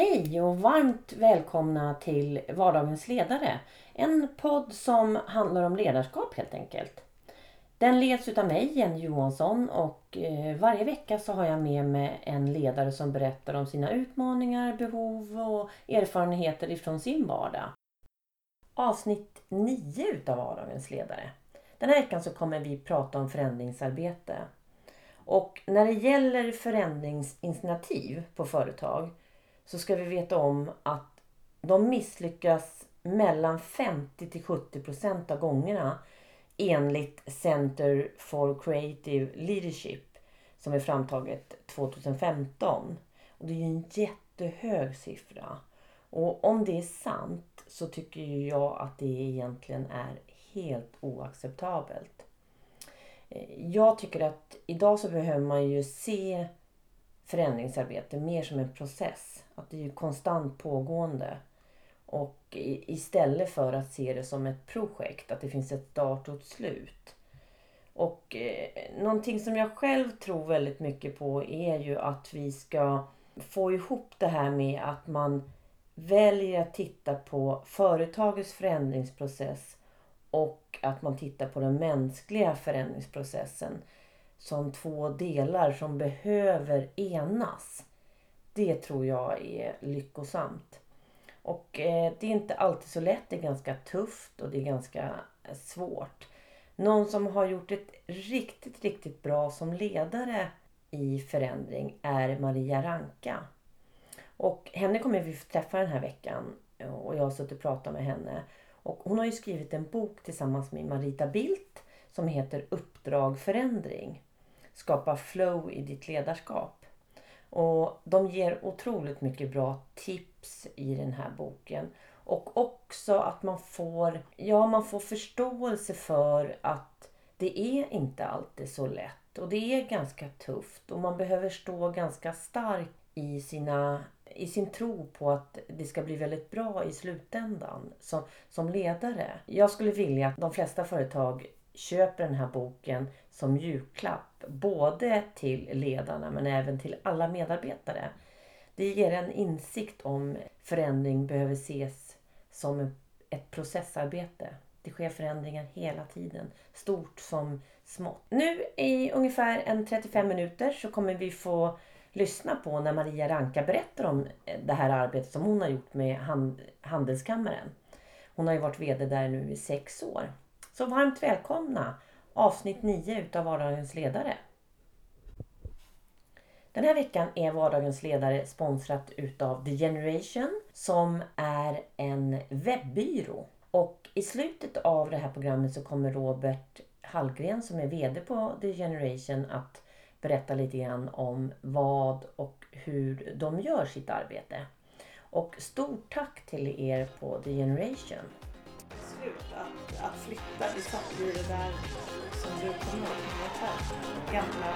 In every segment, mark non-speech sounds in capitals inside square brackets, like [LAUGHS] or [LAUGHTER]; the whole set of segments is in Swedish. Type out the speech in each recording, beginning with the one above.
Hej och varmt välkomna till Vardagens ledare. En podd som handlar om ledarskap helt enkelt. Den leds utav mig, Jenny Johansson och eh, varje vecka så har jag med mig en ledare som berättar om sina utmaningar, behov och erfarenheter ifrån sin vardag. Avsnitt 9 utav Vardagens ledare. Den här veckan så kommer vi prata om förändringsarbete. Och när det gäller förändringsinitiativ på företag så ska vi veta om att de misslyckas mellan 50 till 70 procent av gångerna enligt Center for Creative Leadership som är framtaget 2015. Och det är ju en jättehög siffra. Och om det är sant så tycker jag att det egentligen är helt oacceptabelt. Eh, jag tycker att idag så behöver man ju se förändringsarbete mer som en process. Att det är konstant pågående. Och istället för att se det som ett projekt, att det finns ett start och ett slut. Och eh, någonting som jag själv tror väldigt mycket på är ju att vi ska få ihop det här med att man väljer att titta på företagets förändringsprocess och att man tittar på den mänskliga förändringsprocessen som två delar som behöver enas. Det tror jag är lyckosamt. Och eh, det är inte alltid så lätt. Det är ganska tufft och det är ganska eh, svårt. Någon som har gjort ett riktigt, riktigt bra som ledare i förändring är Maria Ranka. Och henne kommer vi träffa den här veckan eh, och jag har suttit och pratat med henne. Och hon har ju skrivit en bok tillsammans med Marita Bildt som heter Uppdrag förändring. Skapa flow i ditt ledarskap. Och de ger otroligt mycket bra tips i den här boken. Och också att man får, ja, man får förståelse för att det är inte alltid så lätt. Och det är ganska tufft. Och man behöver stå ganska stark i, sina, i sin tro på att det ska bli väldigt bra i slutändan som, som ledare. Jag skulle vilja att de flesta företag köper den här boken som julklapp. Både till ledarna men även till alla medarbetare. Det ger en insikt om förändring behöver ses som ett processarbete. Det sker förändringar hela tiden, stort som smått. Nu i ungefär en 35 minuter så kommer vi få lyssna på när Maria Ranka berättar om det här arbetet som hon har gjort med Handelskammaren. Hon har ju varit VD där nu i sex år. Så varmt välkomna avsnitt 9 utav Vardagens ledare. Den här veckan är Vardagens ledare sponsrat utav The Generation som är en webbyrå. Och i slutet av det här programmet så kommer Robert Hallgren som är VD på The Generation att berätta lite grann om vad och hur de gör sitt arbete. Och stort tack till er på The Generation beslut att, att flytta. Vi satt i det där som du kommer ihåg, gamla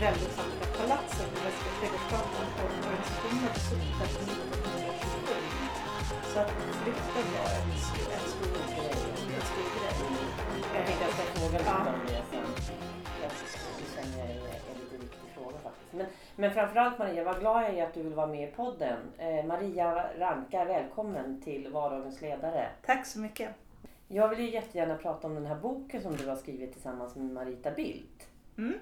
väldigt vackra palatset vid Västra Trädgårdsgatan på organisationen där sedan 1927. Så att flytta var en, en stor grej. En stor grej. Jag tänkte att jag ska fråga lite om det sen. Det känner fråga faktiskt. Men, men framförallt Maria, vad glad jag är att du vill vara med i podden. Eh, Maria Ranka, välkommen till Vardagens ledare. Tack så mycket. Jag vill ju jättegärna prata om den här boken som du har skrivit tillsammans med Marita Bildt. Mm.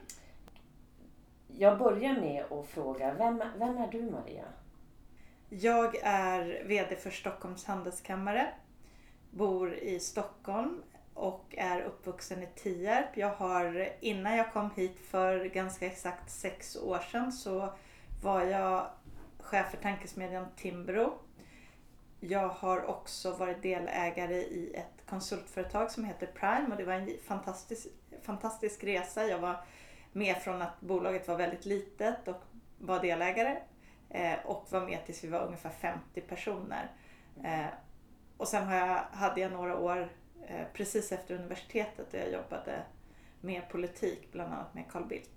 Jag börjar med att fråga, vem, vem är du Maria? Jag är VD för Stockholms Handelskammare. Bor i Stockholm och är uppvuxen i Tierp. Jag har, innan jag kom hit för ganska exakt sex år sedan så var jag chef för tankesmedjan Timbro. Jag har också varit delägare i ett konsultföretag som heter Prime och det var en fantastisk, fantastisk resa. Jag var med från att bolaget var väldigt litet och var delägare eh, och var med tills vi var ungefär 50 personer. Eh, och sen har jag, hade jag några år precis efter universitetet där jag jobbade med politik, bland annat med Carl Bildt.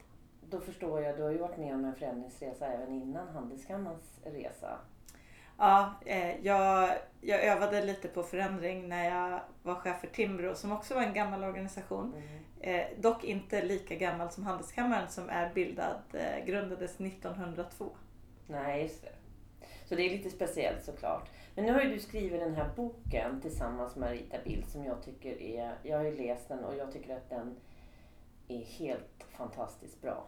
Då förstår jag, du har ju varit med om en förändringsresa även innan Handelskammarens resa. Ja, eh, jag, jag övade lite på förändring när jag var chef för Timbro som också var en gammal organisation. Mm. Eh, dock inte lika gammal som Handelskammaren som är bildad, eh, grundades 1902. Nej, just det. Så det är lite speciellt såklart. Men nu har ju du skrivit den här boken tillsammans med Rita Bild som jag tycker är, jag har ju läst den och jag tycker att den är helt fantastiskt bra.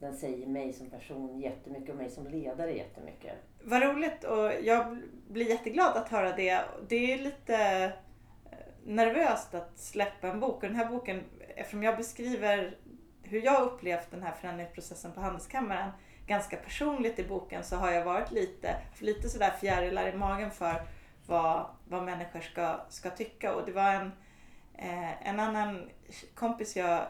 Den säger mig som person jättemycket och mig som ledare jättemycket. Vad roligt och jag blir jätteglad att höra det. Det är lite eh, nervöst att släppa en bok. Och den här boken, eftersom jag beskriver hur jag upplevt den här förändringsprocessen på Handelskammaren ganska personligt i boken så har jag varit lite, lite sådär fjärilar i magen för vad, vad människor ska, ska tycka. Och det var en, eh, en annan kompis jag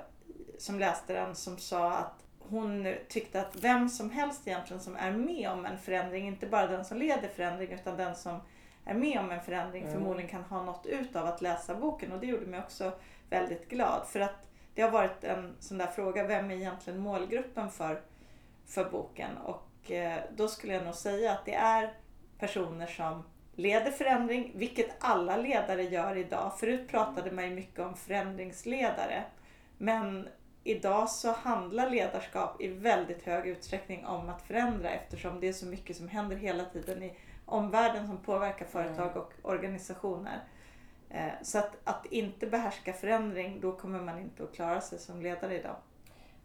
som läste den som sa att hon tyckte att vem som helst egentligen som är med om en förändring, inte bara den som leder förändring utan den som är med om en förändring mm. förmodligen kan ha något ut av att läsa boken och det gjorde mig också väldigt glad. För att det har varit en sån där fråga, vem är egentligen målgruppen för, för boken? Och eh, då skulle jag nog säga att det är personer som leder förändring, vilket alla ledare gör idag. Förut pratade man ju mycket om förändringsledare. Men idag så handlar ledarskap i väldigt hög utsträckning om att förändra eftersom det är så mycket som händer hela tiden i omvärlden som påverkar företag mm. och organisationer. Eh, så att, att inte behärska förändring, då kommer man inte att klara sig som ledare idag.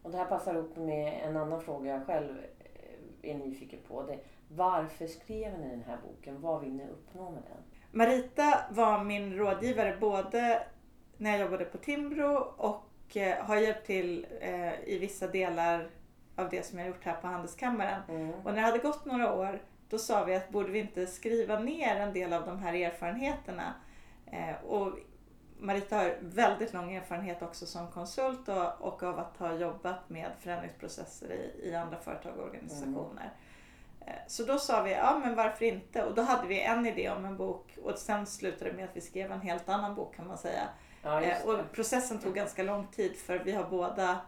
Och det här passar ihop med en annan fråga jag själv eh, är nyfiken på. Det, varför skrev ni den här boken? Vad vill ni uppnå med den? Marita var min rådgivare både när jag jobbade på Timbro och Eh, har hjälpt till eh, i vissa delar av det som jag gjort här på Handelskammaren. Mm. Och när det hade gått några år då sa vi att borde vi inte skriva ner en del av de här erfarenheterna. Och Marita har väldigt lång erfarenhet också som konsult och, och av att ha jobbat med förändringsprocesser i, i andra företag och organisationer. Mm. Så då sa vi, ja men varför inte? Och då hade vi en idé om en bok och sen slutade det med att vi skrev en helt annan bok kan man säga. Ja, eh, och processen tog ganska lång tid för vi har båda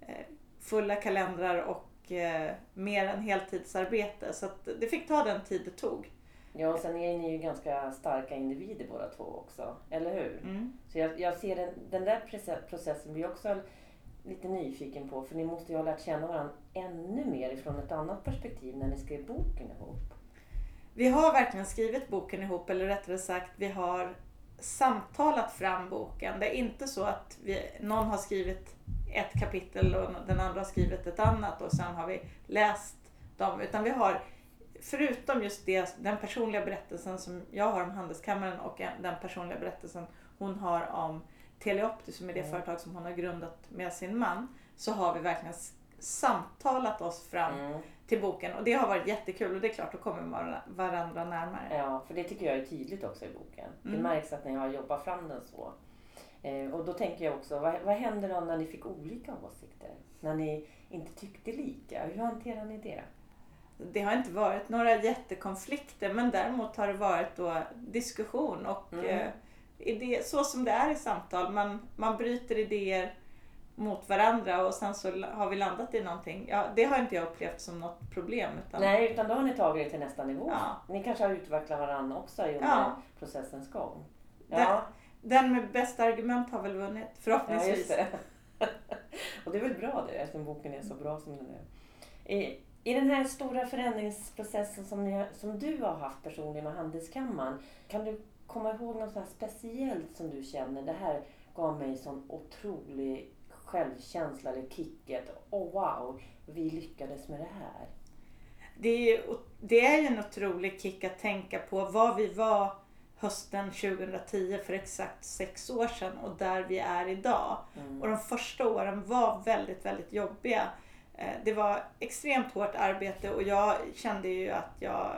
eh, fulla kalendrar och eh, mer än heltidsarbete. Så det fick ta den tid det tog. Ja, och sen är ni ju ganska starka individer båda två också, eller hur? Mm. Så jag, jag, ser den, den där processen blir också lite nyfiken på, för ni måste ju ha lärt känna varandra ännu mer ifrån ett annat perspektiv när ni skrev boken ihop. Vi har verkligen skrivit boken ihop, eller rättare sagt, vi har samtalat fram boken. Det är inte så att vi, någon har skrivit ett kapitel och den andra har skrivit ett annat och sen har vi läst dem. Utan vi har, förutom just det, den personliga berättelsen som jag har om Handelskammaren och den personliga berättelsen hon har om Teleopti som är det mm. företag som hon har grundat med sin man. Så har vi verkligen samtalat oss fram mm till boken och det har varit jättekul och det är klart, då kommer man varandra närmare. Ja, för det tycker jag är tydligt också i boken. Mm. Det märks att ni har jobbat fram den så. Eh, och då tänker jag också, vad, vad hände då när ni fick olika åsikter? När ni inte tyckte lika? Hur hanterar ni det? Det har inte varit några jättekonflikter men däremot har det varit då diskussion och mm. eh, idé, så som det är i samtal. Man, man bryter idéer mot varandra och sen så har vi landat i någonting. Ja, det har inte jag upplevt som något problem. Utan... Nej, utan då har ni tagit det till nästa nivå. Ja. Ni kanske har utvecklat varandra också under ja. processens gång. Ja. Den, den med bästa argument har väl vunnit, förhoppningsvis. Ja, [LAUGHS] och det är väl bra det, eftersom boken är så bra som den är. I, i den här stora förändringsprocessen som, ni, som du har haft personligen med Handelskammaren, kan du komma ihåg något så speciellt som du känner, det här gav mig sån otrolig självkänsla eller kicket. Oh wow, vi lyckades med det här. Det är, det är ju en otrolig kick att tänka på vad vi var hösten 2010 för exakt sex år sedan och där vi är idag. Mm. Och de första åren var väldigt, väldigt jobbiga. Eh, det var extremt hårt arbete och jag kände ju att jag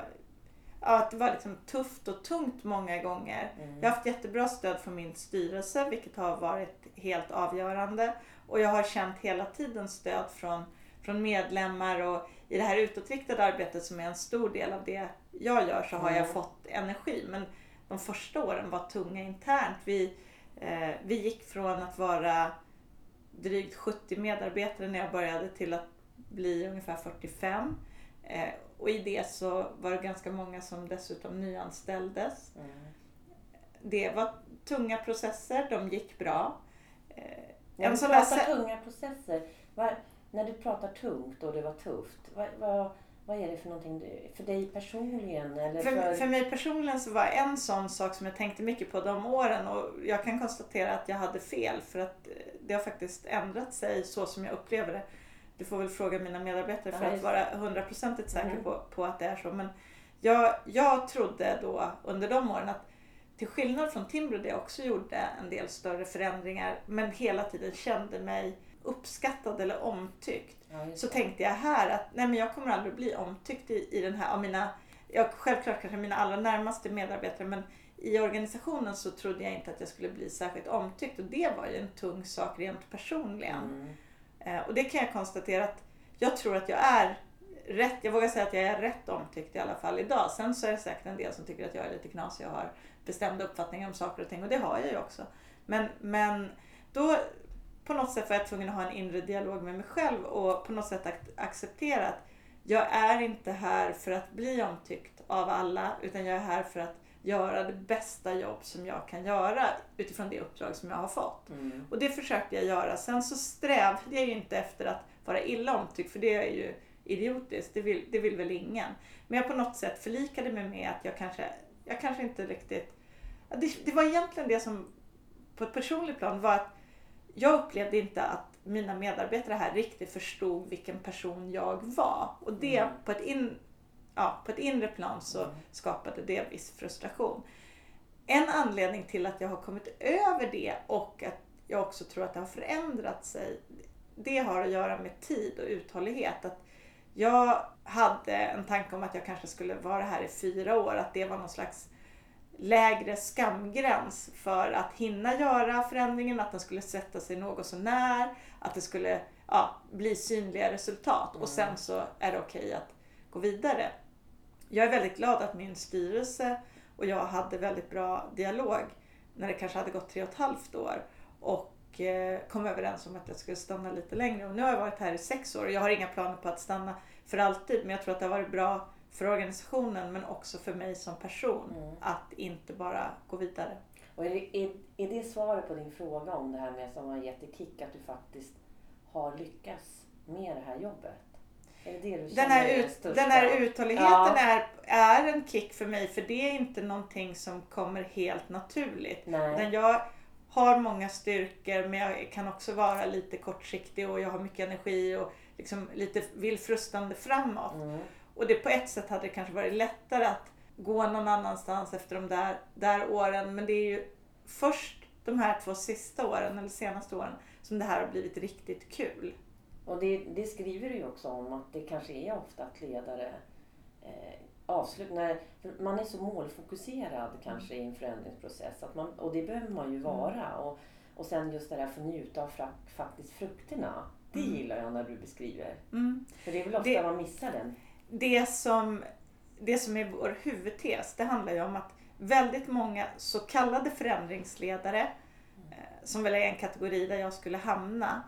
att det var liksom tufft och tungt många gånger. Mm. Jag har haft jättebra stöd från min styrelse vilket har varit helt avgörande. Och jag har känt hela tiden stöd från, från medlemmar och i det här utåtriktade arbetet som är en stor del av det jag gör så har jag mm. fått energi. Men de första åren var tunga internt. Vi, eh, vi gick från att vara drygt 70 medarbetare när jag började till att bli ungefär 45. Eh, och i det så var det ganska många som dessutom nyanställdes. Mm. Det var tunga processer, de gick bra. Eh, när du pratar tunga processer, vad, när du pratar tungt och det var tufft, vad, vad, vad är det för någonting du, för dig personligen? Eller För, för, för mig personligen så var en sån sak som jag tänkte mycket på de åren och jag kan konstatera att jag hade fel för att eh, det har faktiskt ändrat sig så som jag upplever det. Du får väl fråga mina medarbetare för att vara hundraprocentigt säker Mm. på, på att det är så. Men jag, jag trodde då under de åren att till skillnad från Timbro där jag också gjorde en del större förändringar men hela tiden kände mig uppskattad eller omtyckt ja, så tänkte jag här att nej men jag kommer aldrig bli omtyckt i, i den här av mina, ja, självklart kanske mina allra närmaste medarbetare men i organisationen så trodde jag inte att jag skulle bli särskilt omtyckt och det var ju en tung sak rent personligen. Mm. Eh, och det kan jag konstatera att jag tror att jag är rätt, jag vågar säga att jag är rätt omtyckt i alla fall idag. Sen så är det säkert en del som tycker att jag är lite knasig och har bestämda uppfattningar om saker och ting och det har jag ju också. Men, men då på något sätt var jag tvungen att ha en inre dialog med mig själv och på något sätt acceptera att jag är inte här för att bli omtyckt av alla utan jag är här för att göra det bästa jobb som jag kan göra utifrån det uppdrag som jag har fått. Mm. Och det försökte jag göra. Sen så strävade jag ju inte efter att vara illa omtyckt för det är ju idiotiskt. Det vill, det vill väl ingen. Men jag på något sätt förlikade mig med att jag kanske, jag kanske inte riktigt... Det, det var egentligen det som på ett personligt plan var att jag upplevde inte att mina medarbetare här riktigt förstod vilken person jag var. Och det Mm. på, ett in, ja, på ett inre plan så Mm. skapade det viss frustration. En anledning till att jag har kommit över det och att jag också tror att det har förändrat sig. Det har att göra med tid och uthållighet. Att jag hade en tanke om att jag kanske skulle vara här i fyra år. Att det var någon slags lägre skamgräns för att hinna göra förändringen. Att den skulle sätta sig något så när. Att det skulle ja, bli synliga resultat. Mm. Och sen så är det okej att gå vidare. Jag är väldigt glad att min styrelse och jag hade väldigt bra dialog när det kanske hade gått tre och ett halvt år och eh, kom överens om att jag skulle stanna lite längre. Och nu har jag varit här i sex år och jag har inga planer på att stanna för alltid men jag tror att det har varit bra för organisationen men också för mig som person Mm. att inte bara gå vidare. Och är, det, är, är det svaret på din fråga om det här med som har gett dig kick, att du faktiskt har lyckats med det här jobbet? Den här, är ut, den här uthålligheten Ja. är, är en kick för mig för det är inte någonting som kommer helt naturligt. Nej. Jag har många styrkor men jag kan också vara lite kortsiktig och jag har mycket energi och liksom lite vill frustande framåt. Mm. Och det på ett sätt hade det kanske varit lättare att gå någon annanstans efter de där, där åren. Men det är ju först de här två sista åren, eller senaste åren, som det här har blivit riktigt kul. Och det, det skriver du ju också om att det kanske är ofta att ledare eh, avslutar, man är så målfokuserad kanske i en förändringsprocess. Att man, och det behöver man ju Mm. vara. Och, och sen just det där att få njuta av fra, faktiskt frukterna. Det Mm. gillar jag när du beskriver. Mm. För det är väl ofta Det- man missar den. Det, som, det som är vår huvudtes, det handlar ju om att väldigt många så kallade förändringsledare, eh, som väl är en kategori där jag skulle hamna,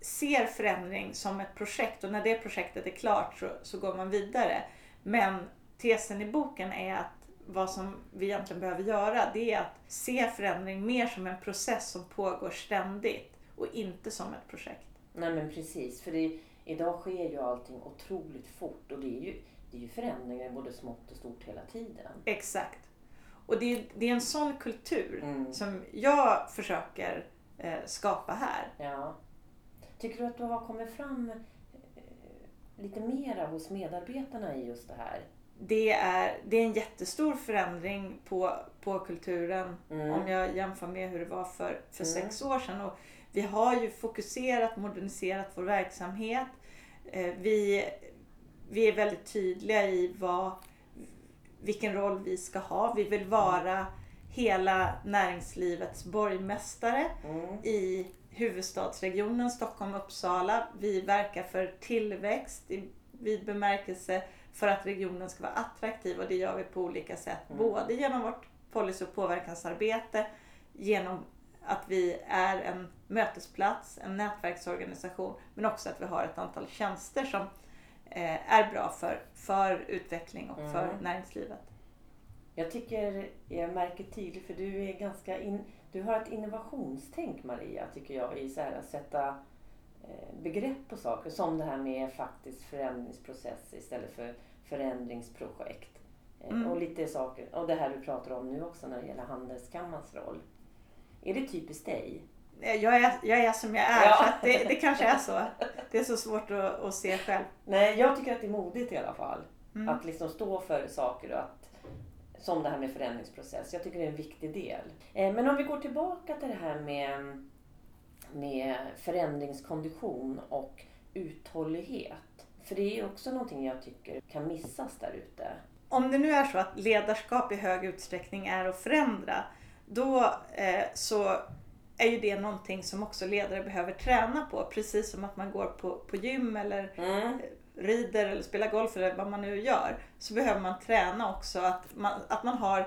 ser förändring som ett projekt och när det projektet är klart så, så går man vidare. Men tesen i boken är att vad som vi egentligen behöver göra det är att se förändring mer som en process som pågår ständigt och inte som ett projekt. Nej men precis. För det, idag sker ju allting otroligt fort. Och det är ju, det är ju förändringar både smått och stort hela tiden. Exakt. Och det är, det är en sån kultur Mm. som jag försöker eh, skapa här. Ja. Tycker du att du har kommit fram eh, lite mera hos medarbetarna i just det här? Det är, det är en jättestor förändring på, på kulturen Mm. om jag jämför med hur det var för, för Mm. sex år sedan. Och vi har ju fokuserat, moderniserat vår verksamhet. Eh, vi, vi är väldigt tydliga i vad, vilken roll vi ska ha. Vi vill vara hela näringslivets borgmästare Mm. i huvudstadsregionen Stockholm och Uppsala. Vi verkar för tillväxt i vid bemärkelse för att regionen ska vara attraktiv och det gör vi på olika sätt. Mm. Både genom vårt policy och påverkansarbete, genom att vi är en mötesplats, en nätverksorganisation, men också att vi har ett antal tjänster som eh, är bra för, för utveckling och för Mm. näringslivet. Jag tycker jag märker tydligt för du är ganska in, du har ett innovationstänk Maria tycker jag i så här att sätta eh, begrepp på saker. Som det här med faktisk förändringsprocess istället för förändringsprojekt. Eh, Mm. Och lite saker, och det här du pratar om nu också när det gäller Handelskammarens roll. Är det typiskt dig? Eh, Jag är, jag är som jag är, Ja. så att det, det kanske är så. Det är så svårt att, att se själv. Nej, jag tycker att det är modigt i alla fall. Mm. Att liksom stå för saker och att som det här med förändringsprocess. Jag tycker det är en viktig del. Eh, Men om vi går tillbaka till det här med, med förändringskondition och uthållighet. För det är ju också någonting jag tycker kan missas där ute. Om det nu är så att ledarskap i hög utsträckning är att förändra, då eh, så är ju det någonting som också ledare behöver träna på. Precis som att man går på, på gym eller Mm. Rider eller spelar golf eller vad man nu gör. Så behöver man träna också att man, att man har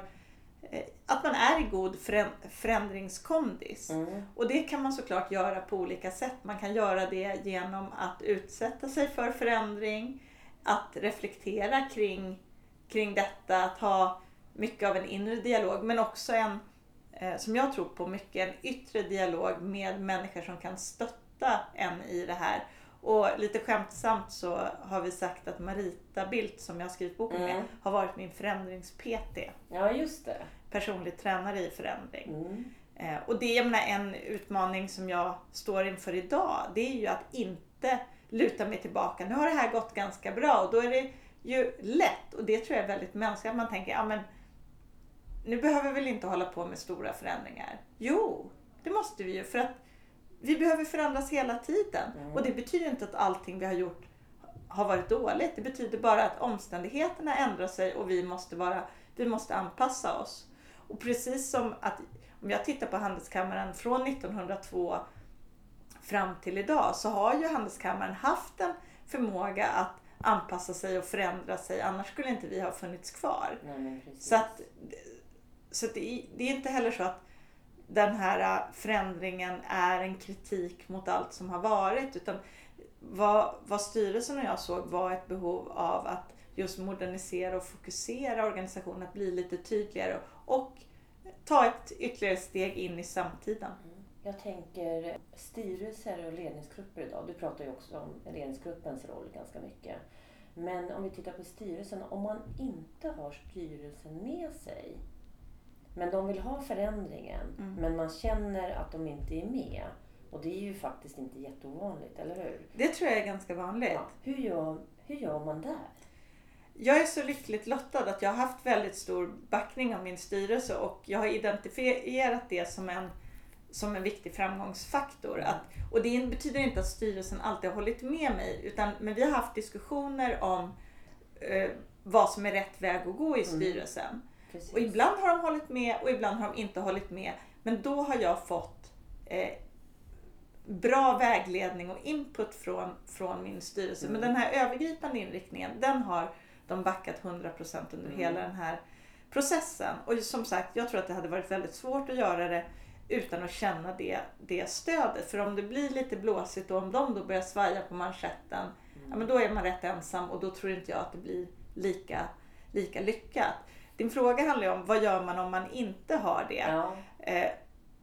eh, att man är i god förä- förändringskondis. Mm. Och det kan man såklart göra på olika sätt. Man kan göra det genom att utsätta sig för förändring, att reflektera kring, kring detta, att ha mycket av en inre dialog men också en, eh, som jag tror på mycket, en yttre dialog med människor som kan stötta en i det här. Och lite skämtsamt så har vi sagt att Marita Bildt som jag har skrivit boken med Mm. har varit min förändrings-PT. Ja, just det. Personlig tränare i förändring. Mm. Eh, och det jag menar, en utmaning som jag står inför idag, det är ju att inte luta mig tillbaka. Nu har det här gått ganska bra och då är det ju lätt, och det tror jag är väldigt mänskligt, att man tänker, ja men nu behöver vi väl inte hålla på med stora förändringar. Jo, det måste vi ju för att vi behöver förändras hela tiden. Mm. Och det betyder inte att allting vi har gjort har varit dåligt. Det betyder bara att omständigheterna ändrar sig och vi måste, vara, vi måste anpassa oss. Och precis som att om jag tittar på Handelskammaren från 1902 fram till idag så har ju Handelskammaren haft en förmåga att anpassa sig och förändra sig. Annars skulle inte vi ha funnits kvar. Nej. Så, att, så att det, är- det är inte heller så att den här äh, förändringen är en kritik mot allt som har varit. Utan vad, vad styrelsen och jag såg var ett behov av att just modernisera och fokusera organisationen, att bli lite tydligare och ta ett ytterligare steg in i samtiden. Mm. Jag tänker styrelser och ledningsgrupper idag. Du pratar ju också om ledningsgruppens roll ganska mycket. Men om vi tittar på styrelsen, om man inte har styrelsen med sig men de vill ha förändringen Mm. men man känner att de inte är med. Och det är ju faktiskt inte jätteovanligt, eller hur? Det tror jag är ganska vanligt. Ja. Hur, gör, hur gör man där? Jag är så lyckligt lottad att jag har haft väldigt stor backning av min styrelse och jag har identifierat det som en, som en viktig framgångsfaktor. Att, och det betyder inte att styrelsen alltid har hållit med mig utan men vi har haft diskussioner om eh, vad som är rätt väg att gå i styrelsen. Precis. Och ibland har de hållit med och ibland har de inte hållit med. Men då har jag fått eh, bra vägledning och input från, från min styrelse. Men den här övergripande inriktningen, den har de backat 100% under Mm. hela den här processen. Och som sagt, jag tror att det hade varit väldigt svårt att göra det utan att känna det, det stödet. För om det blir lite blåsigt och om de då börjar svaja på manschetten, ja, men då är man rätt ensam och då tror inte jag att det blir lika, lika lyckat. Din fråga handlar ju om vad gör man om man inte har det? Ja. Eh,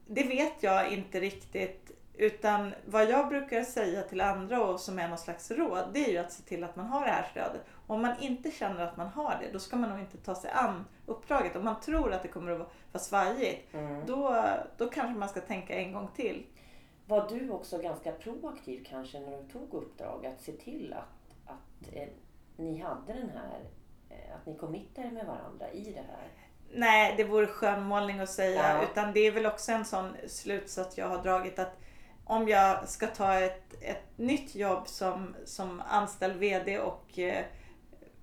det vet jag inte riktigt. Utan vad jag brukar säga till andra och som är någon slags råd, det är ju att se till att man har det här stödet. Och om man inte känner att man har det, då ska man nog inte ta sig an uppdraget. Om man tror att det kommer att vara svajigt, Mm. då, då kanske man ska tänka en gång till. Var du också ganska proaktiv kanske när du tog uppdrag att se till att, att eh, ni hade den här, att ni committade med varandra i det här? Nej, det vore skönmålning att säga. Ja. Utan det är väl också en sån slutsats jag har dragit att om jag ska ta ett, ett nytt jobb som, som anställd VD och eh,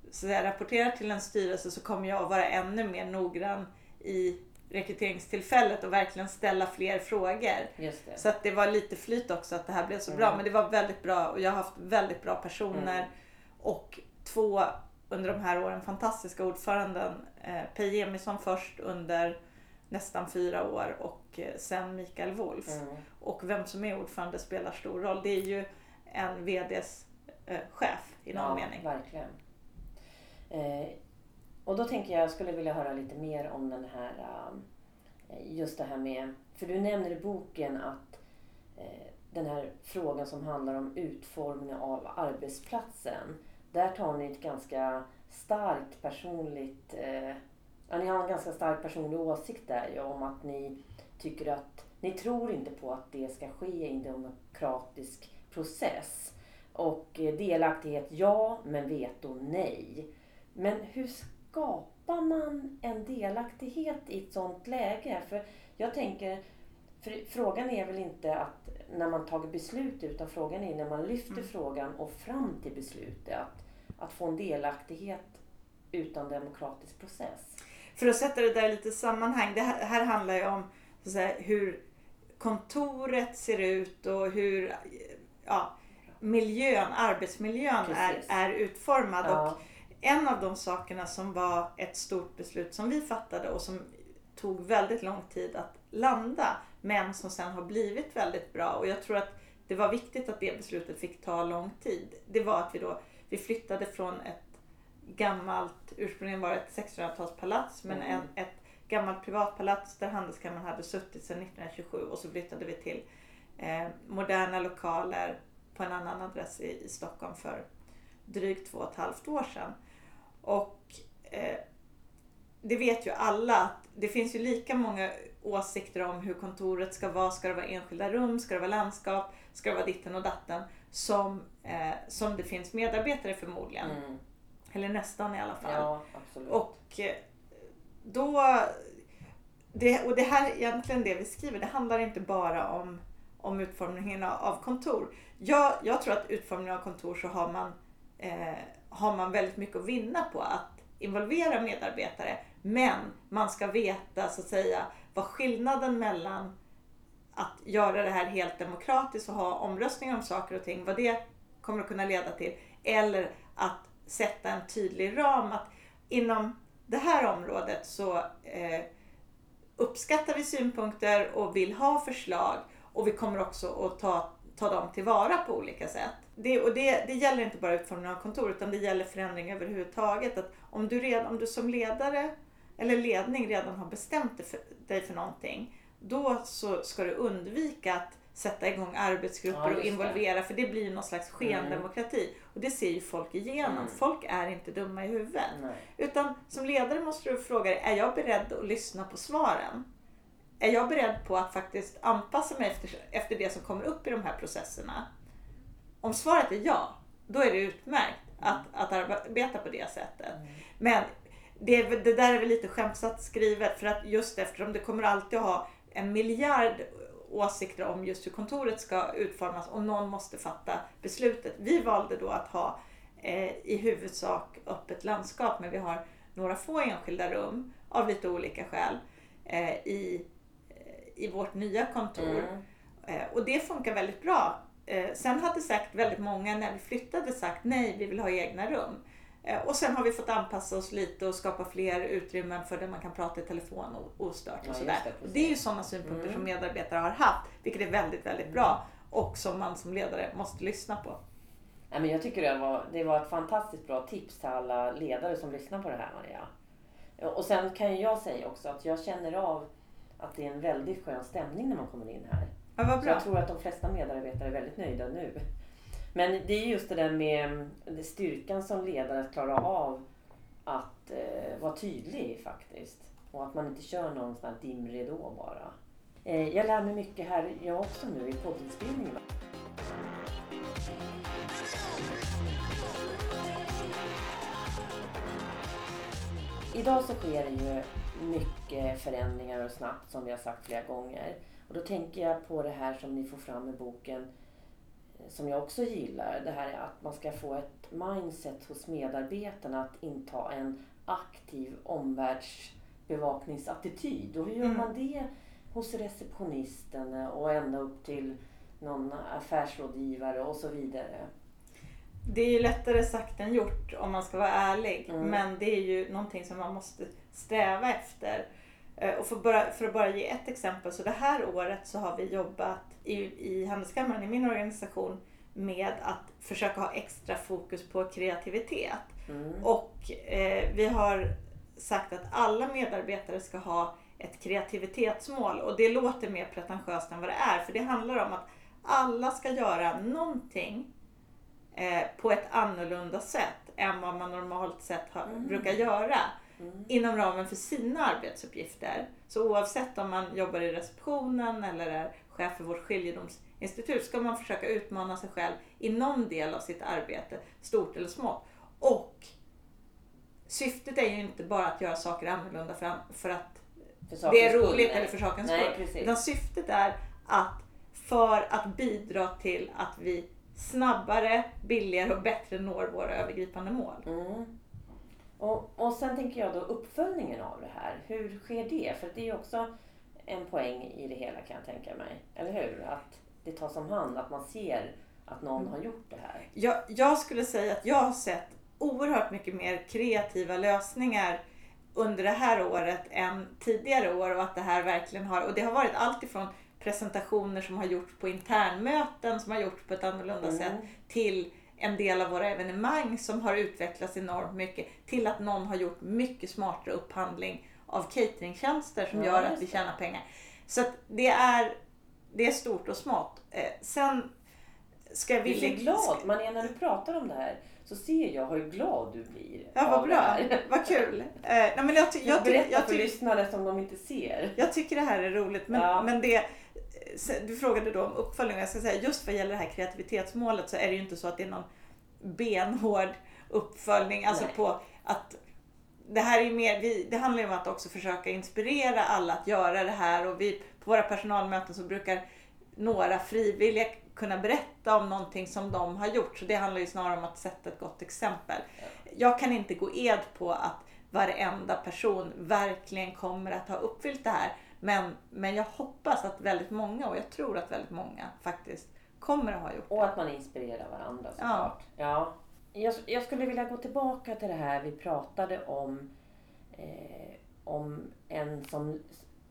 så att säga, rapportera till en styrelse så kommer jag att vara ännu mer noggrann i rekryteringstillfället och verkligen ställa fler frågor. Just det. Så att det var lite flyt också att det här blev så bra. Mm. Men det var väldigt bra och jag har haft väldigt bra personer. Mm. Och två under de här åren fantastiska ordföranden. Eh, Pej Emilsson först under nästan fyra år och eh, sen Mikael Wolf. Mm. Och vem som är ordförande spelar stor roll. Det är ju en VDs eh, chef i någon ja, mening. verkligen. Eh, och då tänker jag, jag skulle vilja höra lite mer om den här, eh, just det här med, för du nämner i boken att eh, den här frågan som handlar om utformningen av arbetsplatsen. Där tar ni ett ganska starkt personligt... Eh, ja, ni har en ganska stark personlig åsikt där ju, om att ni tycker att... Ni tror inte på att det ska ske i en demokratisk process. Och eh, delaktighet ja, men veto nej. Men hur skapar man en delaktighet i ett sånt läge? För jag tänker, för frågan är väl inte att när man tagit beslut utan frågan är när man lyfter mm. frågan och fram till beslutet. Att, att få en delaktighet utan demokratisk process. För att sätta det där i lite sammanhang. Det här, här handlar ju om så säga, hur kontoret ser ut och hur ja, miljön, arbetsmiljön är, är utformad. Ja. Och en av de sakerna som var ett stort beslut som vi fattade och som tog väldigt lång tid att landa men som sen har blivit väldigt bra och jag tror att det var viktigt att det beslutet fick ta lång tid. Det var att vi då vi flyttade från ett gammalt, ursprungligen var det ett 1600-talspalats men mm. en, ett gammalt privatpalats där Handelskammaren hade suttit sedan 1927 och så flyttade vi till eh, moderna lokaler på en annan adress i, i Stockholm för drygt två och ett halvt år sedan. Och eh, det vet ju alla att det finns ju lika många åsikter om hur kontoret ska vara. Ska det vara enskilda rum? Ska det vara landskap? Ska det vara ditten och datten? Som, eh, som det finns medarbetare förmodligen. Mm. Eller nästan i alla fall. Ja, absolut. Och eh, då... Det, och det här egentligen det vi skriver, det handlar inte bara om, om utformningen av kontor. Jag, jag tror att utformningen av kontor så har man, eh, har man väldigt mycket att vinna på att involvera medarbetare. Men man ska veta så att säga vad skillnaden mellan att göra det här helt demokratiskt och ha omröstningar om saker och ting, vad det kommer att kunna leda till. Eller att sätta en tydlig ram. Att inom det här området så eh, uppskattar vi synpunkter och vill ha förslag och vi kommer också att ta, ta dem tillvara på olika sätt. Det, och det, det gäller inte bara utformningen av kontor utan det gäller förändring överhuvudtaget. Att om, du redan, om du som ledare eller ledning redan har bestämt dig för, dig för någonting då så ska du undvika att sätta igång arbetsgrupper ja, och involvera för det blir någon slags mm. skendemokrati. Mm. Och det ser ju folk igenom. Mm. Folk är inte dumma i huvudet. Nej. Utan som ledare måste du fråga dig, är jag beredd att lyssna på svaren? Är jag beredd på att faktiskt anpassa mig efter, efter det som kommer upp i de här processerna? Om svaret är ja, då är det utmärkt att, att arbeta på det sättet. Mm. Men det, det, där är väl lite skämtsamt skrivet för att just eftersom det kommer alltid ha en miljard åsikter om just hur kontoret ska utformas och någon måste fatta beslutet. Vi valde då att ha eh, i huvudsak öppet landskap men vi har några få enskilda rum av lite olika skäl eh, i, eh, i vårt nya kontor. Mm. Eh, och det funkar väldigt bra. Eh, sen hade säkert väldigt många när vi flyttade sagt nej, vi vill ha egna rum. Eh, och sen har vi fått anpassa oss lite och skapa fler utrymmen för där man kan prata i telefon och ostört och ja, sådär. Det, det är ju sådana synpunkter mm. som medarbetare har haft, vilket är väldigt, väldigt bra och som man som ledare måste lyssna på. Men jag tycker det var, det var ett fantastiskt bra tips till alla ledare som lyssnar på det här Maria. Och sen kan jag säga också att jag känner av att det är en väldigt skön stämning när man kommer in här. Ja, vad bra. Så jag tror att de flesta medarbetare är väldigt nöjda nu. Men det är just det där med styrkan som ledare att klara av att eh, vara tydlig faktiskt. Och att man inte kör någon sån här dimridå bara. Eh, jag lär mig mycket här jag också nu i poddinspelningen. Idag så sker det ju mycket förändringar och snabbt som vi har sagt flera gånger. Och då tänker jag på det här som ni får fram i boken som jag också gillar, det här är att man ska få ett mindset hos medarbetarna att inta en aktiv omvärldsbevakningsattityd. Och hur gör mm. man det hos receptionisten och ända upp till någon affärsrådgivare och så vidare? Det är ju lättare sagt än gjort om man ska vara ärlig. Mm. Men det är ju någonting som man måste sträva efter. Eh, och för, bara, för att bara ge ett exempel, så det här året så har vi jobbat i, i Handelskammaren, i min organisation, med att försöka ha extra fokus på kreativitet. Mm. Och eh, vi har sagt att alla medarbetare ska ha ett kreativitetsmål och det låter mer pretentiöst än vad det är för det handlar om att alla ska göra någonting eh, på ett annorlunda sätt än vad man normalt sett har, Mm. brukar göra Mm. inom ramen för sina arbetsuppgifter. Så oavsett om man jobbar i receptionen eller är chef för vårt skiljedomsinstitut ska man försöka utmana sig själv i någon del av sitt arbete, stort eller smått. Och syftet är ju inte bara att göra saker annorlunda för, för att För det är roligt nej. eller för sakens skull. Utan syftet är att för att bidra till att vi snabbare, billigare och bättre når våra övergripande mål. Mm. Och, och sen tänker jag då uppföljningen av det här. Hur sker det? För det är ju också en poäng i det hela kan jag tänka mig. Eller hur? Att det tas om hand, att man ser att någon Mm. har gjort det här. Jag, jag skulle säga att jag har sett oerhört mycket mer kreativa lösningar under det här året än tidigare år och att det här verkligen har, och det har varit allt ifrån presentationer som har gjorts på internmöten som har gjorts på ett annorlunda Mm. sätt till en del av våra evenemang som har utvecklats enormt mycket till att någon har gjort mycket smartare upphandling av cateringtjänster som Ja, gör att vi tjänar pengar. Så det är, det är stort och smått. Eh, sen ska jag Du ser villigt... glad, Maria, när du pratar om det här så ser jag hur glad du blir. Ja, vad bra. [LAUGHS] Vad kul. Eh, nej, men jag, ty- jag, ty- Berätta jag, för lyssnare som de inte ser. jag tycker det här är roligt. Men, Ja. men det, du frågade då om uppföljning. Jag ska säga, just vad gäller det här kreativitetsmålet så är det ju inte så att det är någon benhård uppföljning. Alltså Nej. på att det här är mer, vi, det handlar ju om att också försöka inspirera alla att göra det här och vi på våra personalmöten så brukar några frivilliga kunna berätta om någonting som de har gjort. Så det handlar ju snarare om att sätta ett gott exempel. Jag kan inte gå ed på att varenda person verkligen kommer att ha uppfyllt det här. Men, men jag hoppas att väldigt många, och jag tror att väldigt många faktiskt kommer att ha gjort Och det. att man inspirerar varandra såklart. Ja. Jag, jag skulle vilja gå tillbaka till det här vi pratade om. Eh, om en som,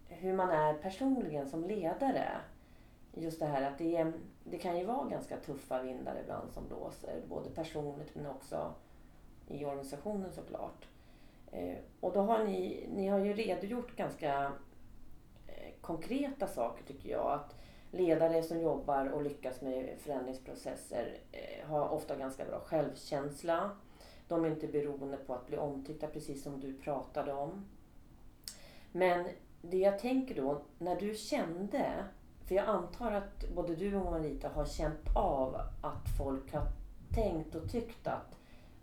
hur man är personligen som ledare. Just det här att det, är, det kan ju vara ganska tuffa vindar ibland som blåser. Både personligt men också i organisationen såklart. Eh, och då har ni, ni har ju redogjort ganska eh, konkreta saker tycker jag. Att ledare som jobbar och lyckas med förändringsprocesser eh, har ofta ganska bra självkänsla. De är inte beroende på att bli omtyckta precis som du pratade om. Men det jag tänker då, när du kände, för jag antar att både du och Marita har känt av att folk har tänkt och tyckt att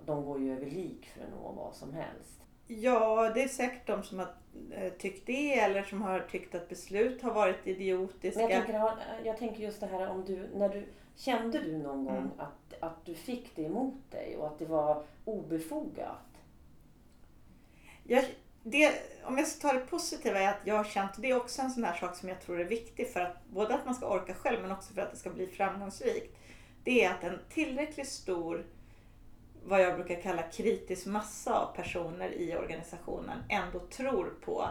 de går ju över lik för att nå vad som helst. Ja, det är säkert de som har eh, tyckt det eller som har tyckt att beslut har varit idiotiska. Men jag tänker, jag tänker just det här om du, när du, kände du någon gång Mm. att, att du fick det emot dig och att det var obefogat? Jag, det, om jag ska ta det positiva är att jag har känt, det är också en sån här sak som jag tror är viktig för att både att man ska orka själv men också för att det ska bli framgångsrikt. Det är att en tillräckligt stor, vad jag brukar kalla kritisk massa av personer i organisationen ändå tror på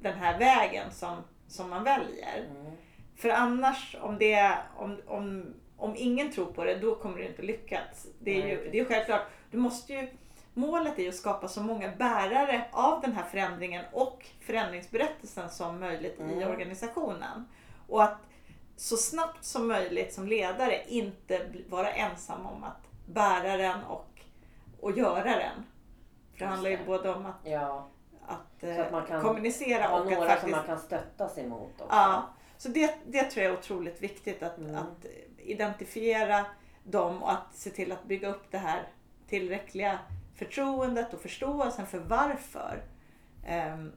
den här vägen som, som man väljer. Mm. För annars, om, det, om, om, om ingen tror på det, då kommer det inte lyckas. Det är ju det är självklart. Du måste ju, målet är ju att skapa så många bärare av den här förändringen och förändringsberättelsen som möjligt i Mm. organisationen. Och att så snabbt som möjligt som ledare inte vara ensam om att bära den och, och göra den. För det handlar ju både om att, Ja, att, Så att man eh, kan kommunicera och att några som faktiskt man kan stötta sig mot också. Ja, så det, det tror jag är otroligt viktigt att, Mm. att identifiera dem och att se till att bygga upp det här tillräckliga förtroendet och förståelsen för varför. Ehm,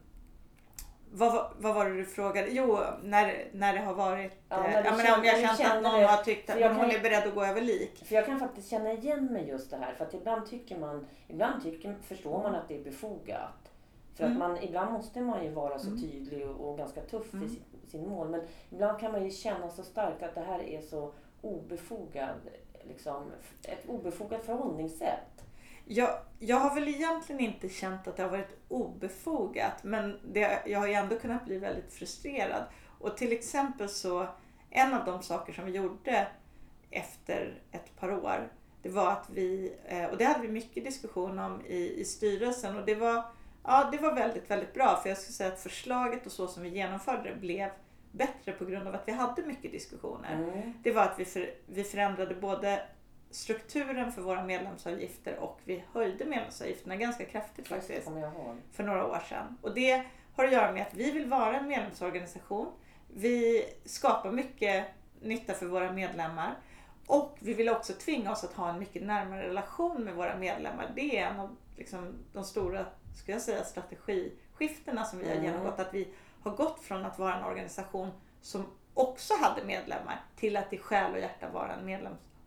vad, vad var det du frågade? Jo, när, när det har varit... Ja, eh, när du ja, men känner- om jag känt att någon har tyckt att jag kan- är beredd att gå över lik. För jag kan faktiskt känna igen mig just det här. För att ibland tycker man, ibland tycker, förstår man att det är befogat. För att Mm. man, ibland måste man ju vara så Mm. tydlig och, och ganska tuff Mm. i sin, sin mål. Men ibland kan man ju känna så starkt att det här är så obefogad, liksom, ett obefogat förhållningssätt. Jag, jag har väl egentligen inte känt att det har varit obefogat men det, jag har ju ändå kunnat bli väldigt frustrerad. Och till exempel så, en av de saker som vi gjorde efter ett par år, det var att vi, eh, och det hade vi mycket diskussion om i, i styrelsen och det var, ja, det var väldigt, väldigt bra för jag skulle säga att förslaget och så som vi genomförde det blev bättre på grund av att vi hade mycket diskussioner. Mm. Det var att vi, för, vi förändrade både strukturen för våra medlemsavgifter och vi höjde medlemsavgifterna ganska kraftigt faktiskt för några år sedan. Och det har att göra med att vi vill vara en medlemsorganisation. Vi skapar mycket nytta för våra medlemmar. Och vi vill också tvinga oss att ha en mycket närmare relation med våra medlemmar. Det är en av liksom, de stora ska jag säga, strategiskiftena som vi har Mm. genomgått. Att vi har gått från att vara en organisation som också hade medlemmar till att i själ och hjärta vara en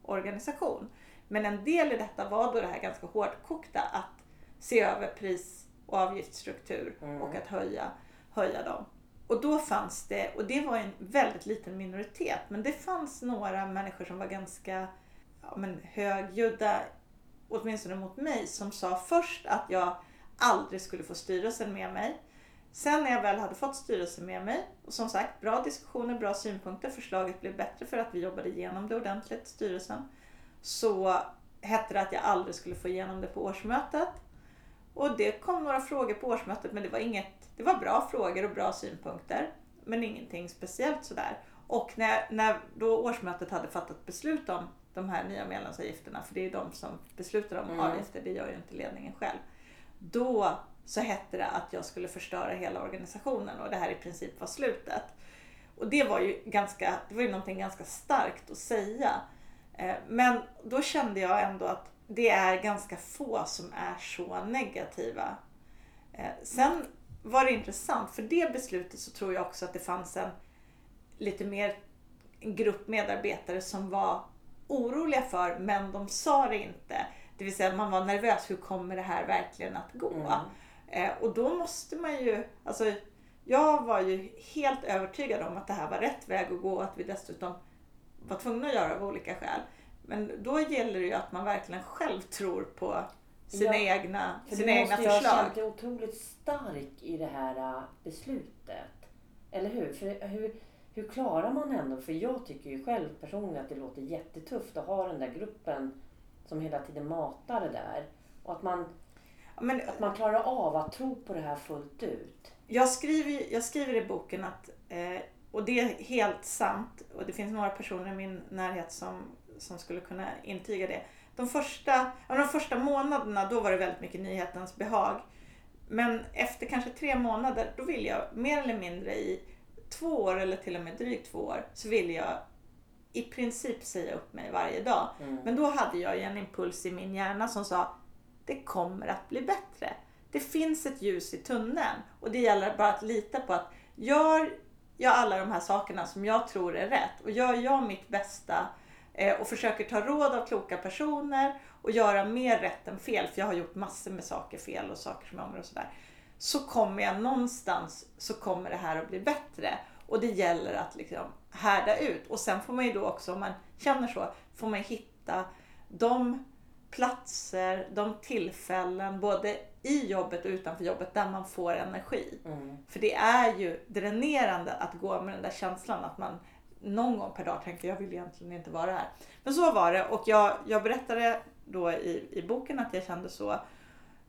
medlemsorganisation. Men en del i detta var då det här ganska hårdkokta att se över pris och avgiftsstruktur Mm. och att höja, höja dem. Och då fanns det, och det var en väldigt liten minoritet, men det fanns några människor som var ganska ja, men högljudda, åtminstone mot mig, som sa först att jag aldrig skulle få styrelsen med mig. Sen när jag väl hade fått styrelsen med mig, och som sagt bra diskussioner, bra synpunkter, förslaget blev bättre för att vi jobbade igenom det ordentligt, styrelsen. Så hette det att jag aldrig skulle få igenom det på årsmötet. Och det kom några frågor på årsmötet men det var inget, det var bra frågor och bra synpunkter. Men ingenting speciellt sådär. Och när, när då årsmötet hade fattat beslut om de här nya medlemsavgifterna, för det är ju de som beslutar om Mm. avgifter, det gör ju inte ledningen själv. Då så hette det att jag skulle förstöra hela organisationen och det här i princip var slutet. Och det var ju, ganska, det var ju någonting ganska starkt att säga. Eh, men då kände jag ändå att det är ganska få som är så negativa. Eh, sen var det intressant, för det beslutet så tror jag också att det fanns en lite mer grupp medarbetare som var oroliga för, men de sa det inte. Det vill säga man var nervös, hur kommer det här verkligen att gå? Mm. Eh, och då måste man ju, alltså jag var ju helt övertygad om att det här var rätt väg att gå och att vi dessutom var tvungna att göra av olika skäl. Men då gäller det ju att man verkligen själv tror på sina Ja, egna, sina du egna måste ju ha förslag. känt dig otroligt stark i det här äh, beslutet. Eller hur? För hur, hur klarar man ändå? För jag tycker ju själv personligen att det låter jättetufft att ha den där gruppen som hela tiden matar det där. Och att man, Men att man klarar av att tro på det här fullt ut. jag, skriver, jag skriver i boken att, eh, och det är helt sant, och det finns några personer i min närhet som, som skulle kunna intyga det. De första, de första månaderna då var det väldigt mycket nyhetens behag. Men efter kanske tre månader, då ville jag mer eller mindre i två år eller till och med drygt två år, så ville jag i princip säga upp mig varje dag. Mm. Men då hade jag ju en impuls i min hjärna som sa det kommer att bli bättre. Det finns ett ljus i tunneln och det gäller bara att lita på att gör jag alla de här sakerna som jag tror är rätt och gör jag mitt bästa eh, och försöker ta råd av kloka personer och göra mer rätt än fel, för jag har gjort massor med saker fel och saker som jag ångrar och sådär. Så kommer jag någonstans så kommer det här att bli bättre. Och det gäller att liksom härda ut. Och sen får man ju då också, om man känner så, får man hitta de platser, de tillfällen, både i jobbet och utanför jobbet, där man får energi. Mm. För det är ju dränerande att gå med den där känslan att man någon gång per dag tänker jag vill egentligen inte vara här. Men så var det och jag, jag berättade då i, i boken att jag kände så.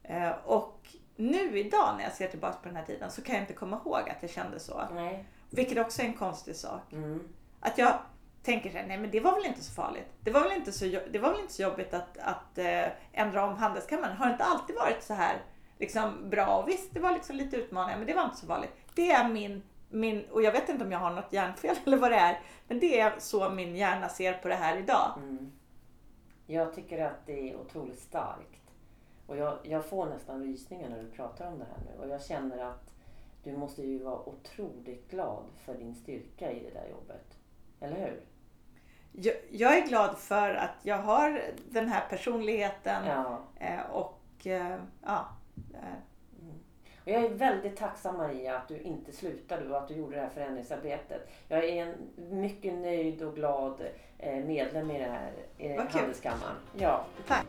Eh, och nu idag när jag ser tillbaka på den här tiden så kan jag inte komma ihåg att jag kände så. Nej. Vilket också är en konstig sak. Mm. Att jag tänker så här, nej men det var väl inte så farligt. Det var väl inte så, det var väl inte så jobbigt att, att äh, ändra om handelskammaren. Har det inte alltid varit så här liksom, bra? Och visst, det var liksom lite utmaningar men det var inte så farligt. Det är min, min, och jag vet inte om jag har något hjärnfel [LAUGHS] eller vad det är. Men det är så min hjärna ser på det här idag. Mm. Jag tycker att det är otroligt starkt. Och jag, jag får nästan rysningar när du pratar om det här nu. Och jag känner att du måste ju vara otroligt glad för din styrka i det där jobbet. Eller hur? Jag, jag är glad för att jag har den här personligheten Ja. eh, och eh, ja, eh, Och jag är väldigt tacksam Maria att du inte slutade och att du gjorde det här förändringsarbetet. Jag är en mycket nöjd och glad medlem i det här kul. handelskammaren. Ja. tack.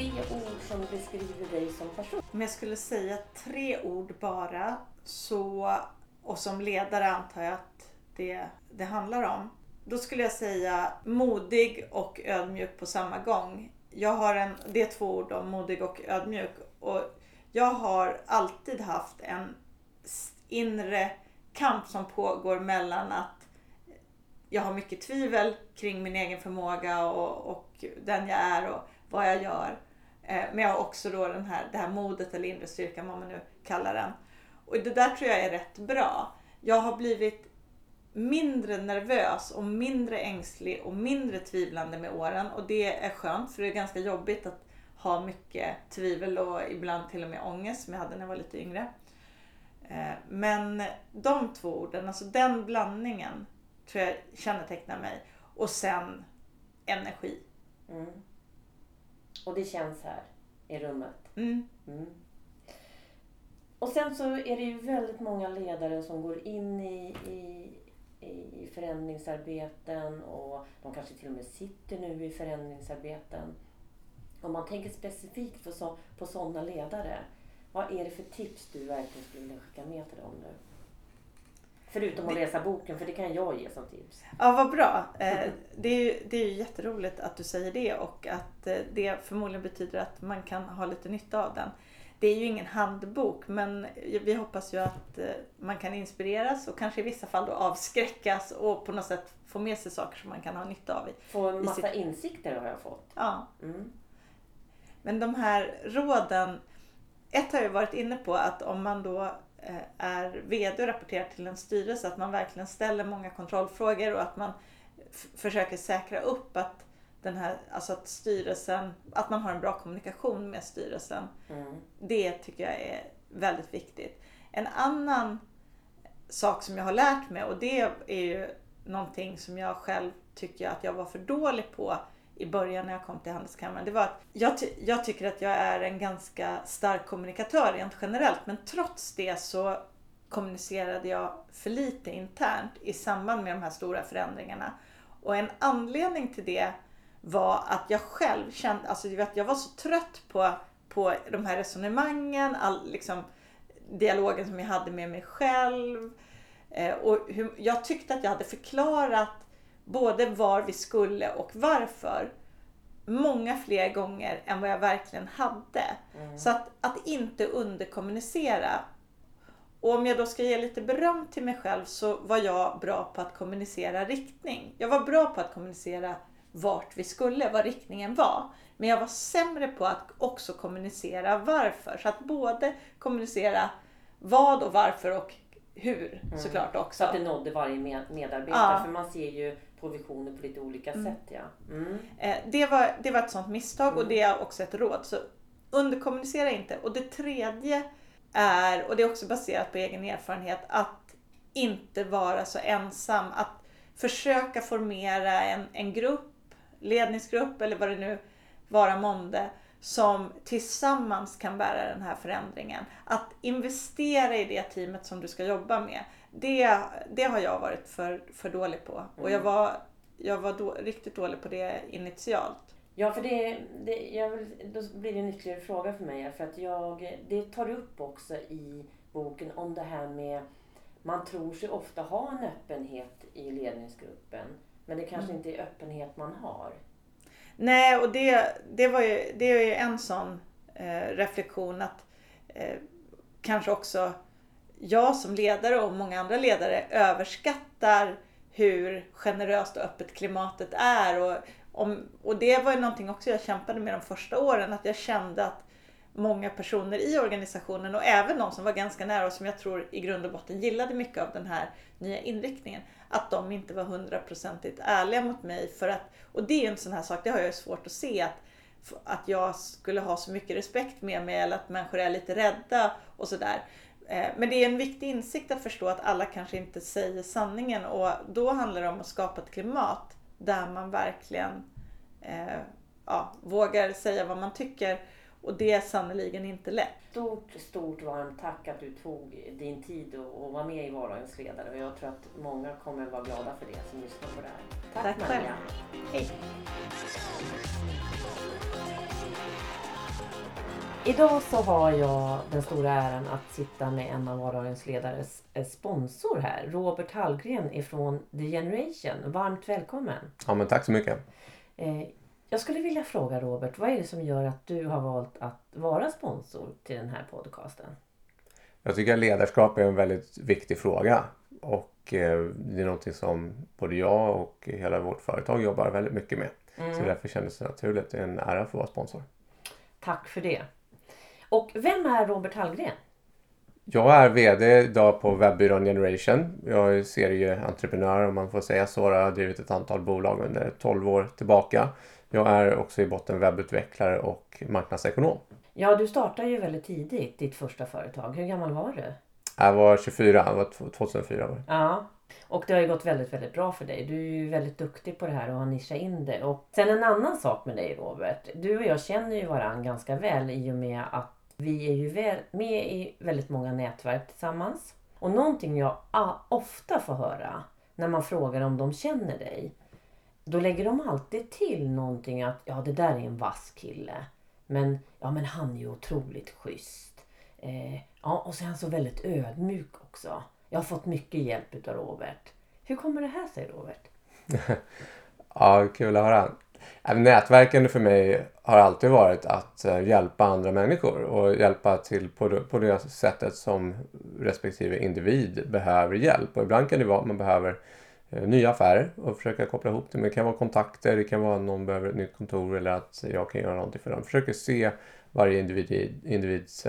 Tre ord som beskriver dig som person. Om jag skulle säga tre ord bara, så, och som ledare antar jag att det, det handlar om. Då skulle jag säga modig och ödmjuk på samma gång. jag har en, det är två ord om modig och ödmjuk. Och jag har alltid haft en inre kamp som pågår mellan att jag har mycket tvivel kring min egen förmåga och, och den jag är och vad jag gör. Eh, men jag har också då den här, det här modet eller inre styrkan, vad man nu kallar den. Och det där tror jag är rätt bra. Jag har blivit mindre nervös och mindre ängslig och mindre tvivlande med åren. Och det är skönt för det är ganska jobbigt att ha mycket tvivel och ibland till och med ångest som jag hade när jag var lite yngre. Eh, men de två orden, alltså den blandningen tror jag kännetecknar mig. Och sen energi. Mm. Och det känns här i rummet. Mm. Mm. Och sen så är det ju väldigt många ledare som går in i, i, i förändringsarbeten och de kanske till och med sitter nu i förändringsarbeten. Om man tänker specifikt på, så, på sådana ledare, vad är det för tips du verkligen skulle vilja skicka med till dem nu? Förutom att läsa boken, för det kan jag ge som tips. Ja, vad bra. Eh, det är, ju, det är ju jätteroligt att du säger det och att eh, det förmodligen betyder att man kan ha lite nytta av den. Det är ju ingen handbok men vi hoppas ju att eh, man kan inspireras och kanske i vissa fall då avskräckas och på något sätt få med sig saker som man kan ha nytta av. Få en massa sitt... insikter har jag fått. Ja. Mm. Men de här råden, ett har jag varit inne på att om man då är VD och rapporterar till en styrelse, att man verkligen ställer många kontrollfrågor och att man försöker säkra upp att den här, alltså att styrelsen, att man har en bra kommunikation med styrelsen. Mm. Det tycker jag är väldigt viktigt. En annan sak som jag har lärt mig och det är ju någonting som jag själv tycker att jag var för dålig på i början när jag kom till Handelskammaren. Det var att jag, ty jag tycker att jag är en ganska stark kommunikatör rent generellt men trots det så kommunicerade jag för lite internt i samband med de här stora förändringarna. Och en anledning till det var att jag själv kände, alltså jag var så trött på, på de här resonemangen, all liksom, dialogen som jag hade med mig själv. Eh, och hur, jag tyckte att jag hade förklarat både var vi skulle och varför många fler gånger än vad jag verkligen hade. Mm. Så att, att inte underkommunicera. Och om jag då ska ge lite beröm till mig själv så var jag bra på att kommunicera riktning. Jag var bra på att kommunicera vart vi skulle, vad riktningen var. Men jag var sämre på att också kommunicera varför. Så att både kommunicera vad och varför och hur mm. såklart också. Så att det nådde varje medarbetare. Ja. För man ser ju provisioner på lite olika mm. sätt. Ja. Mm. Eh, det, var, det var ett sånt misstag och det är också ett råd. Så underkommunicera inte. Och det tredje är, och det är också baserat på egen erfarenhet, att inte vara så ensam. Att försöka formera en, en grupp, ledningsgrupp eller vad det nu vara månde som tillsammans kan bära den här förändringen. Att investera i det teamet som du ska jobba med det, det har jag varit för, för dålig på. Och jag mm. var, jag var då, riktigt dålig på det initialt. Ja, för det, det jag vill, då blir det en ytterligare fråga för mig. För att jag, det tar upp också i boken om det här med man tror sig ofta ha en öppenhet i ledningsgruppen. Men det kanske mm. inte är öppenhet man har. Nej, och det, det, var ju, det är ju en sån eh, reflektion att eh, kanske också jag som ledare och många andra ledare överskattar hur generöst och öppet klimatet är. Och, om, och det var ju någonting också jag kämpade med de första åren, att jag kände att många personer i organisationen och även de som var ganska nära och som jag tror i grund och botten gillade mycket av den här nya inriktningen, att de inte var hundraprocentigt ärliga mot mig. För att, och det är en sån här sak, det har jag svårt att se, att, att jag skulle ha så mycket respekt med mig eller att människor är lite rädda och sådär. Eh, men det är en viktig insikt att förstå att alla kanske inte säger sanningen och då handlar det om att skapa ett klimat där man verkligen eh, ja, vågar säga vad man tycker och det är sannerligen inte lätt. Stort, stort varmt tack att du tog din tid och, och var med i Vardagens ledare och jag tror att många kommer vara glada för det som lyssnar på det här. Tack, tack Maria! Själv. Hej! Idag så har jag den stora äran att sitta med en av vardagens ledares eh, sponsor här. Robert Hallgren ifrån The Generation. Varmt välkommen! Ja men tack så mycket! Eh, Jag skulle vilja fråga Robert, vad är det som gör att du har valt att vara sponsor till den här podcasten? Jag tycker att ledarskap är en väldigt viktig fråga. Och eh, det är någonting som både jag och hela vårt företag jobbar väldigt mycket med. Mm. Så därför kändes det naturligt. Det är en ära att få vara sponsor. Tack för det. Och vem är Robert Hallgren? Jag är VD idag på webbyrån Generation. Jag är serieentreprenör om man får säga så. Jag har drivit ett antal bolag under 12 år tillbaka. Jag är också i botten webbutvecklare och marknadsekonom. Ja, du startade ju väldigt tidigt ditt första företag. Hur gammal var du? Jag var 24, jag var 2004. Var Ja, och det har ju gått väldigt, väldigt bra för dig. Du är ju väldigt duktig på det här och har nischat in det. Och sen en annan sak med dig Robert. Du och jag känner ju varandra ganska väl i och med att vi är ju med i väldigt många nätverk tillsammans. Och någonting jag ofta får höra när man frågar om de känner dig. Då lägger de alltid till någonting att ja det där är en vass kille. Men, ja, men han är ju otroligt schysst. Eh, ja, och så är han så väldigt ödmjuk också. Jag har fått mycket hjälp av Robert. Hur kommer det här sig Robert? [LAUGHS] ja, kul att höra. Äh, nätverkande för mig har alltid varit att äh, hjälpa andra människor och hjälpa till på det, sättet som respektive individ behöver hjälp. Och ibland kan det vara att man behöver äh, nya affärer och försöka koppla ihop det. Men det kan vara kontakter, det kan vara att någon behöver ett nytt kontor eller att jag kan göra någonting för dem. Försöker se varje individ, individs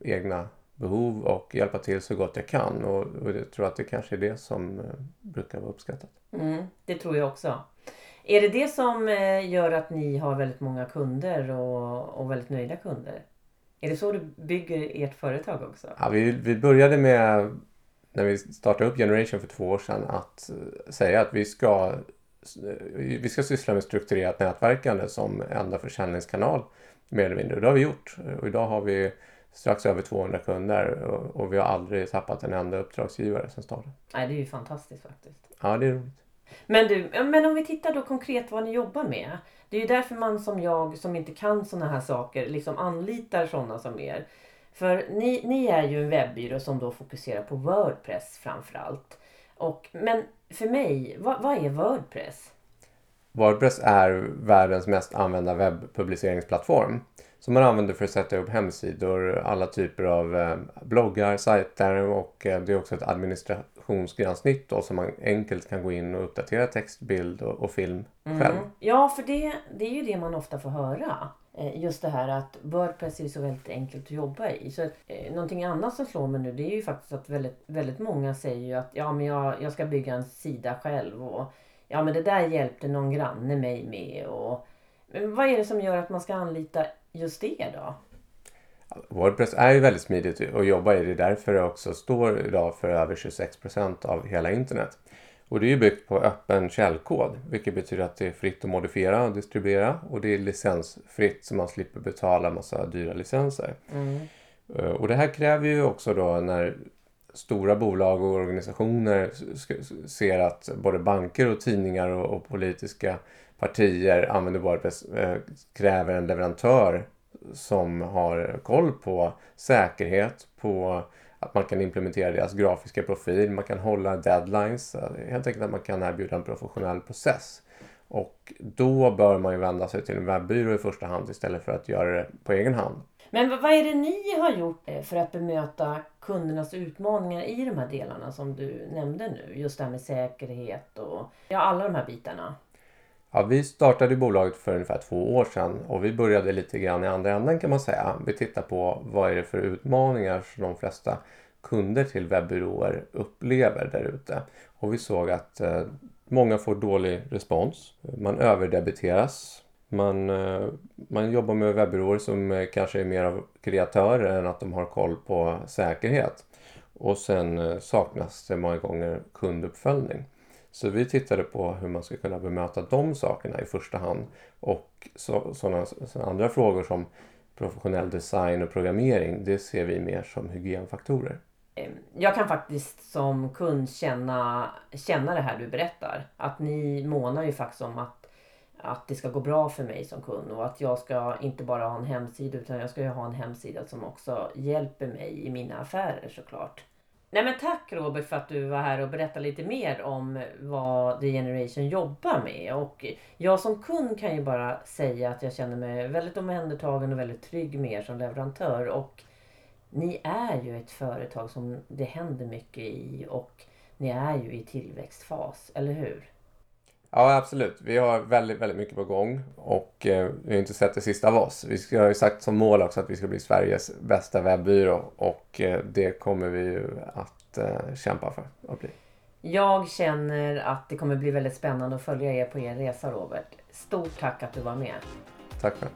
egna behov och hjälpa till så gott jag kan. Och, och jag tror att det kanske är det som eh, brukar vara uppskattat. Mm, det tror jag också. Är det det som eh, gör att ni har väldigt många kunder och, och väldigt nöjda kunder? Är det så du bygger ert företag också? Ja, vi, vi började med när vi startade upp Generation för två år sedan att eh, säga att vi ska, vi ska syssla med strukturerat nätverkande som enda försäljningskanal mer eller mindre. Och det har vi gjort. Och idag har vi strax över 200 kunder och, och vi har aldrig tappat en enda uppdragsgivare sen starten. Nej, det är ju fantastiskt faktiskt. Ja, det är roligt. Men du, men om vi tittar då konkret vad ni jobbar med. Det är ju därför man som jag som inte kan sådana här saker liksom anlitar sådana som er. För ni, ni är ju en webbyrå som då fokuserar på Wordpress framförallt. Och, men för mig, vad, vad är Wordpress? Wordpress är världens mest använda webbpubliceringsplattform. Som man använder för att sätta upp hemsidor, alla typer av eh, bloggar, sajter och eh, det är också ett administrationsgränssnitt då, som man enkelt kan gå in och uppdatera text, bild och, och film mm. själv. Ja, för det, det är ju det man ofta får höra. Eh, just det här att Wordpress är så väldigt enkelt att jobba i. Så, eh, någonting annat som slår mig nu det är ju faktiskt att väldigt, väldigt många säger ju att ja, men jag, jag ska bygga en sida själv. Och, ja men det där hjälpte någon granne mig med. Och, men vad är det som gör att man ska anlita just det då? Wordpress är ju väldigt smidigt att jobba i. Det är därför det också står idag för över 26 procent av hela internet. Och det är byggt på öppen källkod, vilket betyder att det är fritt att modifiera och distribuera och det är licensfritt så man slipper betala massa dyra licenser. Mm. Och det här kräver ju också då när stora bolag och organisationer ser att både banker och tidningar och, och politiska partier använder WordPress eh, kräver en leverantör som har koll på säkerhet, på att man kan implementera deras grafiska profil, man kan hålla deadlines, eh, helt enkelt att man kan erbjuda en professionell process. Och då bör man ju vända sig till en webbyrå i första hand istället för att göra det på egen hand. Men vad är det ni har gjort eh, för att bemöta kundernas utmaningar i de här delarna som du nämnde nu? Just det här med säkerhet och ja, alla de här bitarna. Ja, vi startade bolaget för ungefär två år sedan och vi började lite grann i andra änden kan man säga. Vi tittar på vad är det för utmaningar som de flesta kunder till webbyråer upplever där ute. Och vi såg att eh, många får dålig respons. Man överdebiteras. Man, eh, man jobbar med webbyråer som eh, kanske är mer av kreatörer än att de har koll på säkerhet. Och sen eh, saknas det många gånger kunduppföljning. Så vi tittade på hur man ska kunna bemöta de sakerna i första hand. Och sådana så andra frågor som professionell design och programmering, det ser vi mer som hygienfaktorer. Ehm, jag kan faktiskt som kund känna, känna det här du berättar. Att ni månar ju faktiskt om att, att det ska gå bra för mig som kund och att jag ska inte bara ha en hemsida utan jag ska ju ha en hemsida som också hjälper mig i mina affärer såklart. Nej men tack Robert för att du var här och berättade lite mer om vad The Generation jobbar med. Och jag som kund kan ju bara säga att jag känner mig väldigt omhändertagen och väldigt trygg med er som leverantör. Och ni är ju ett företag som det händer mycket i och ni är ju i tillväxtfas, eller hur? Ja, absolut. Vi har väldigt, väldigt mycket på gång och eh, vi har inte sett det sista av oss. Vi har ju sagt som mål också att vi ska bli Sveriges bästa webbyrå och eh, det kommer vi ju att eh, kämpa för att bli. Jag känner att det kommer bli väldigt spännande att följa er på er resa Robert. Stort tack att du var med. Tack själv.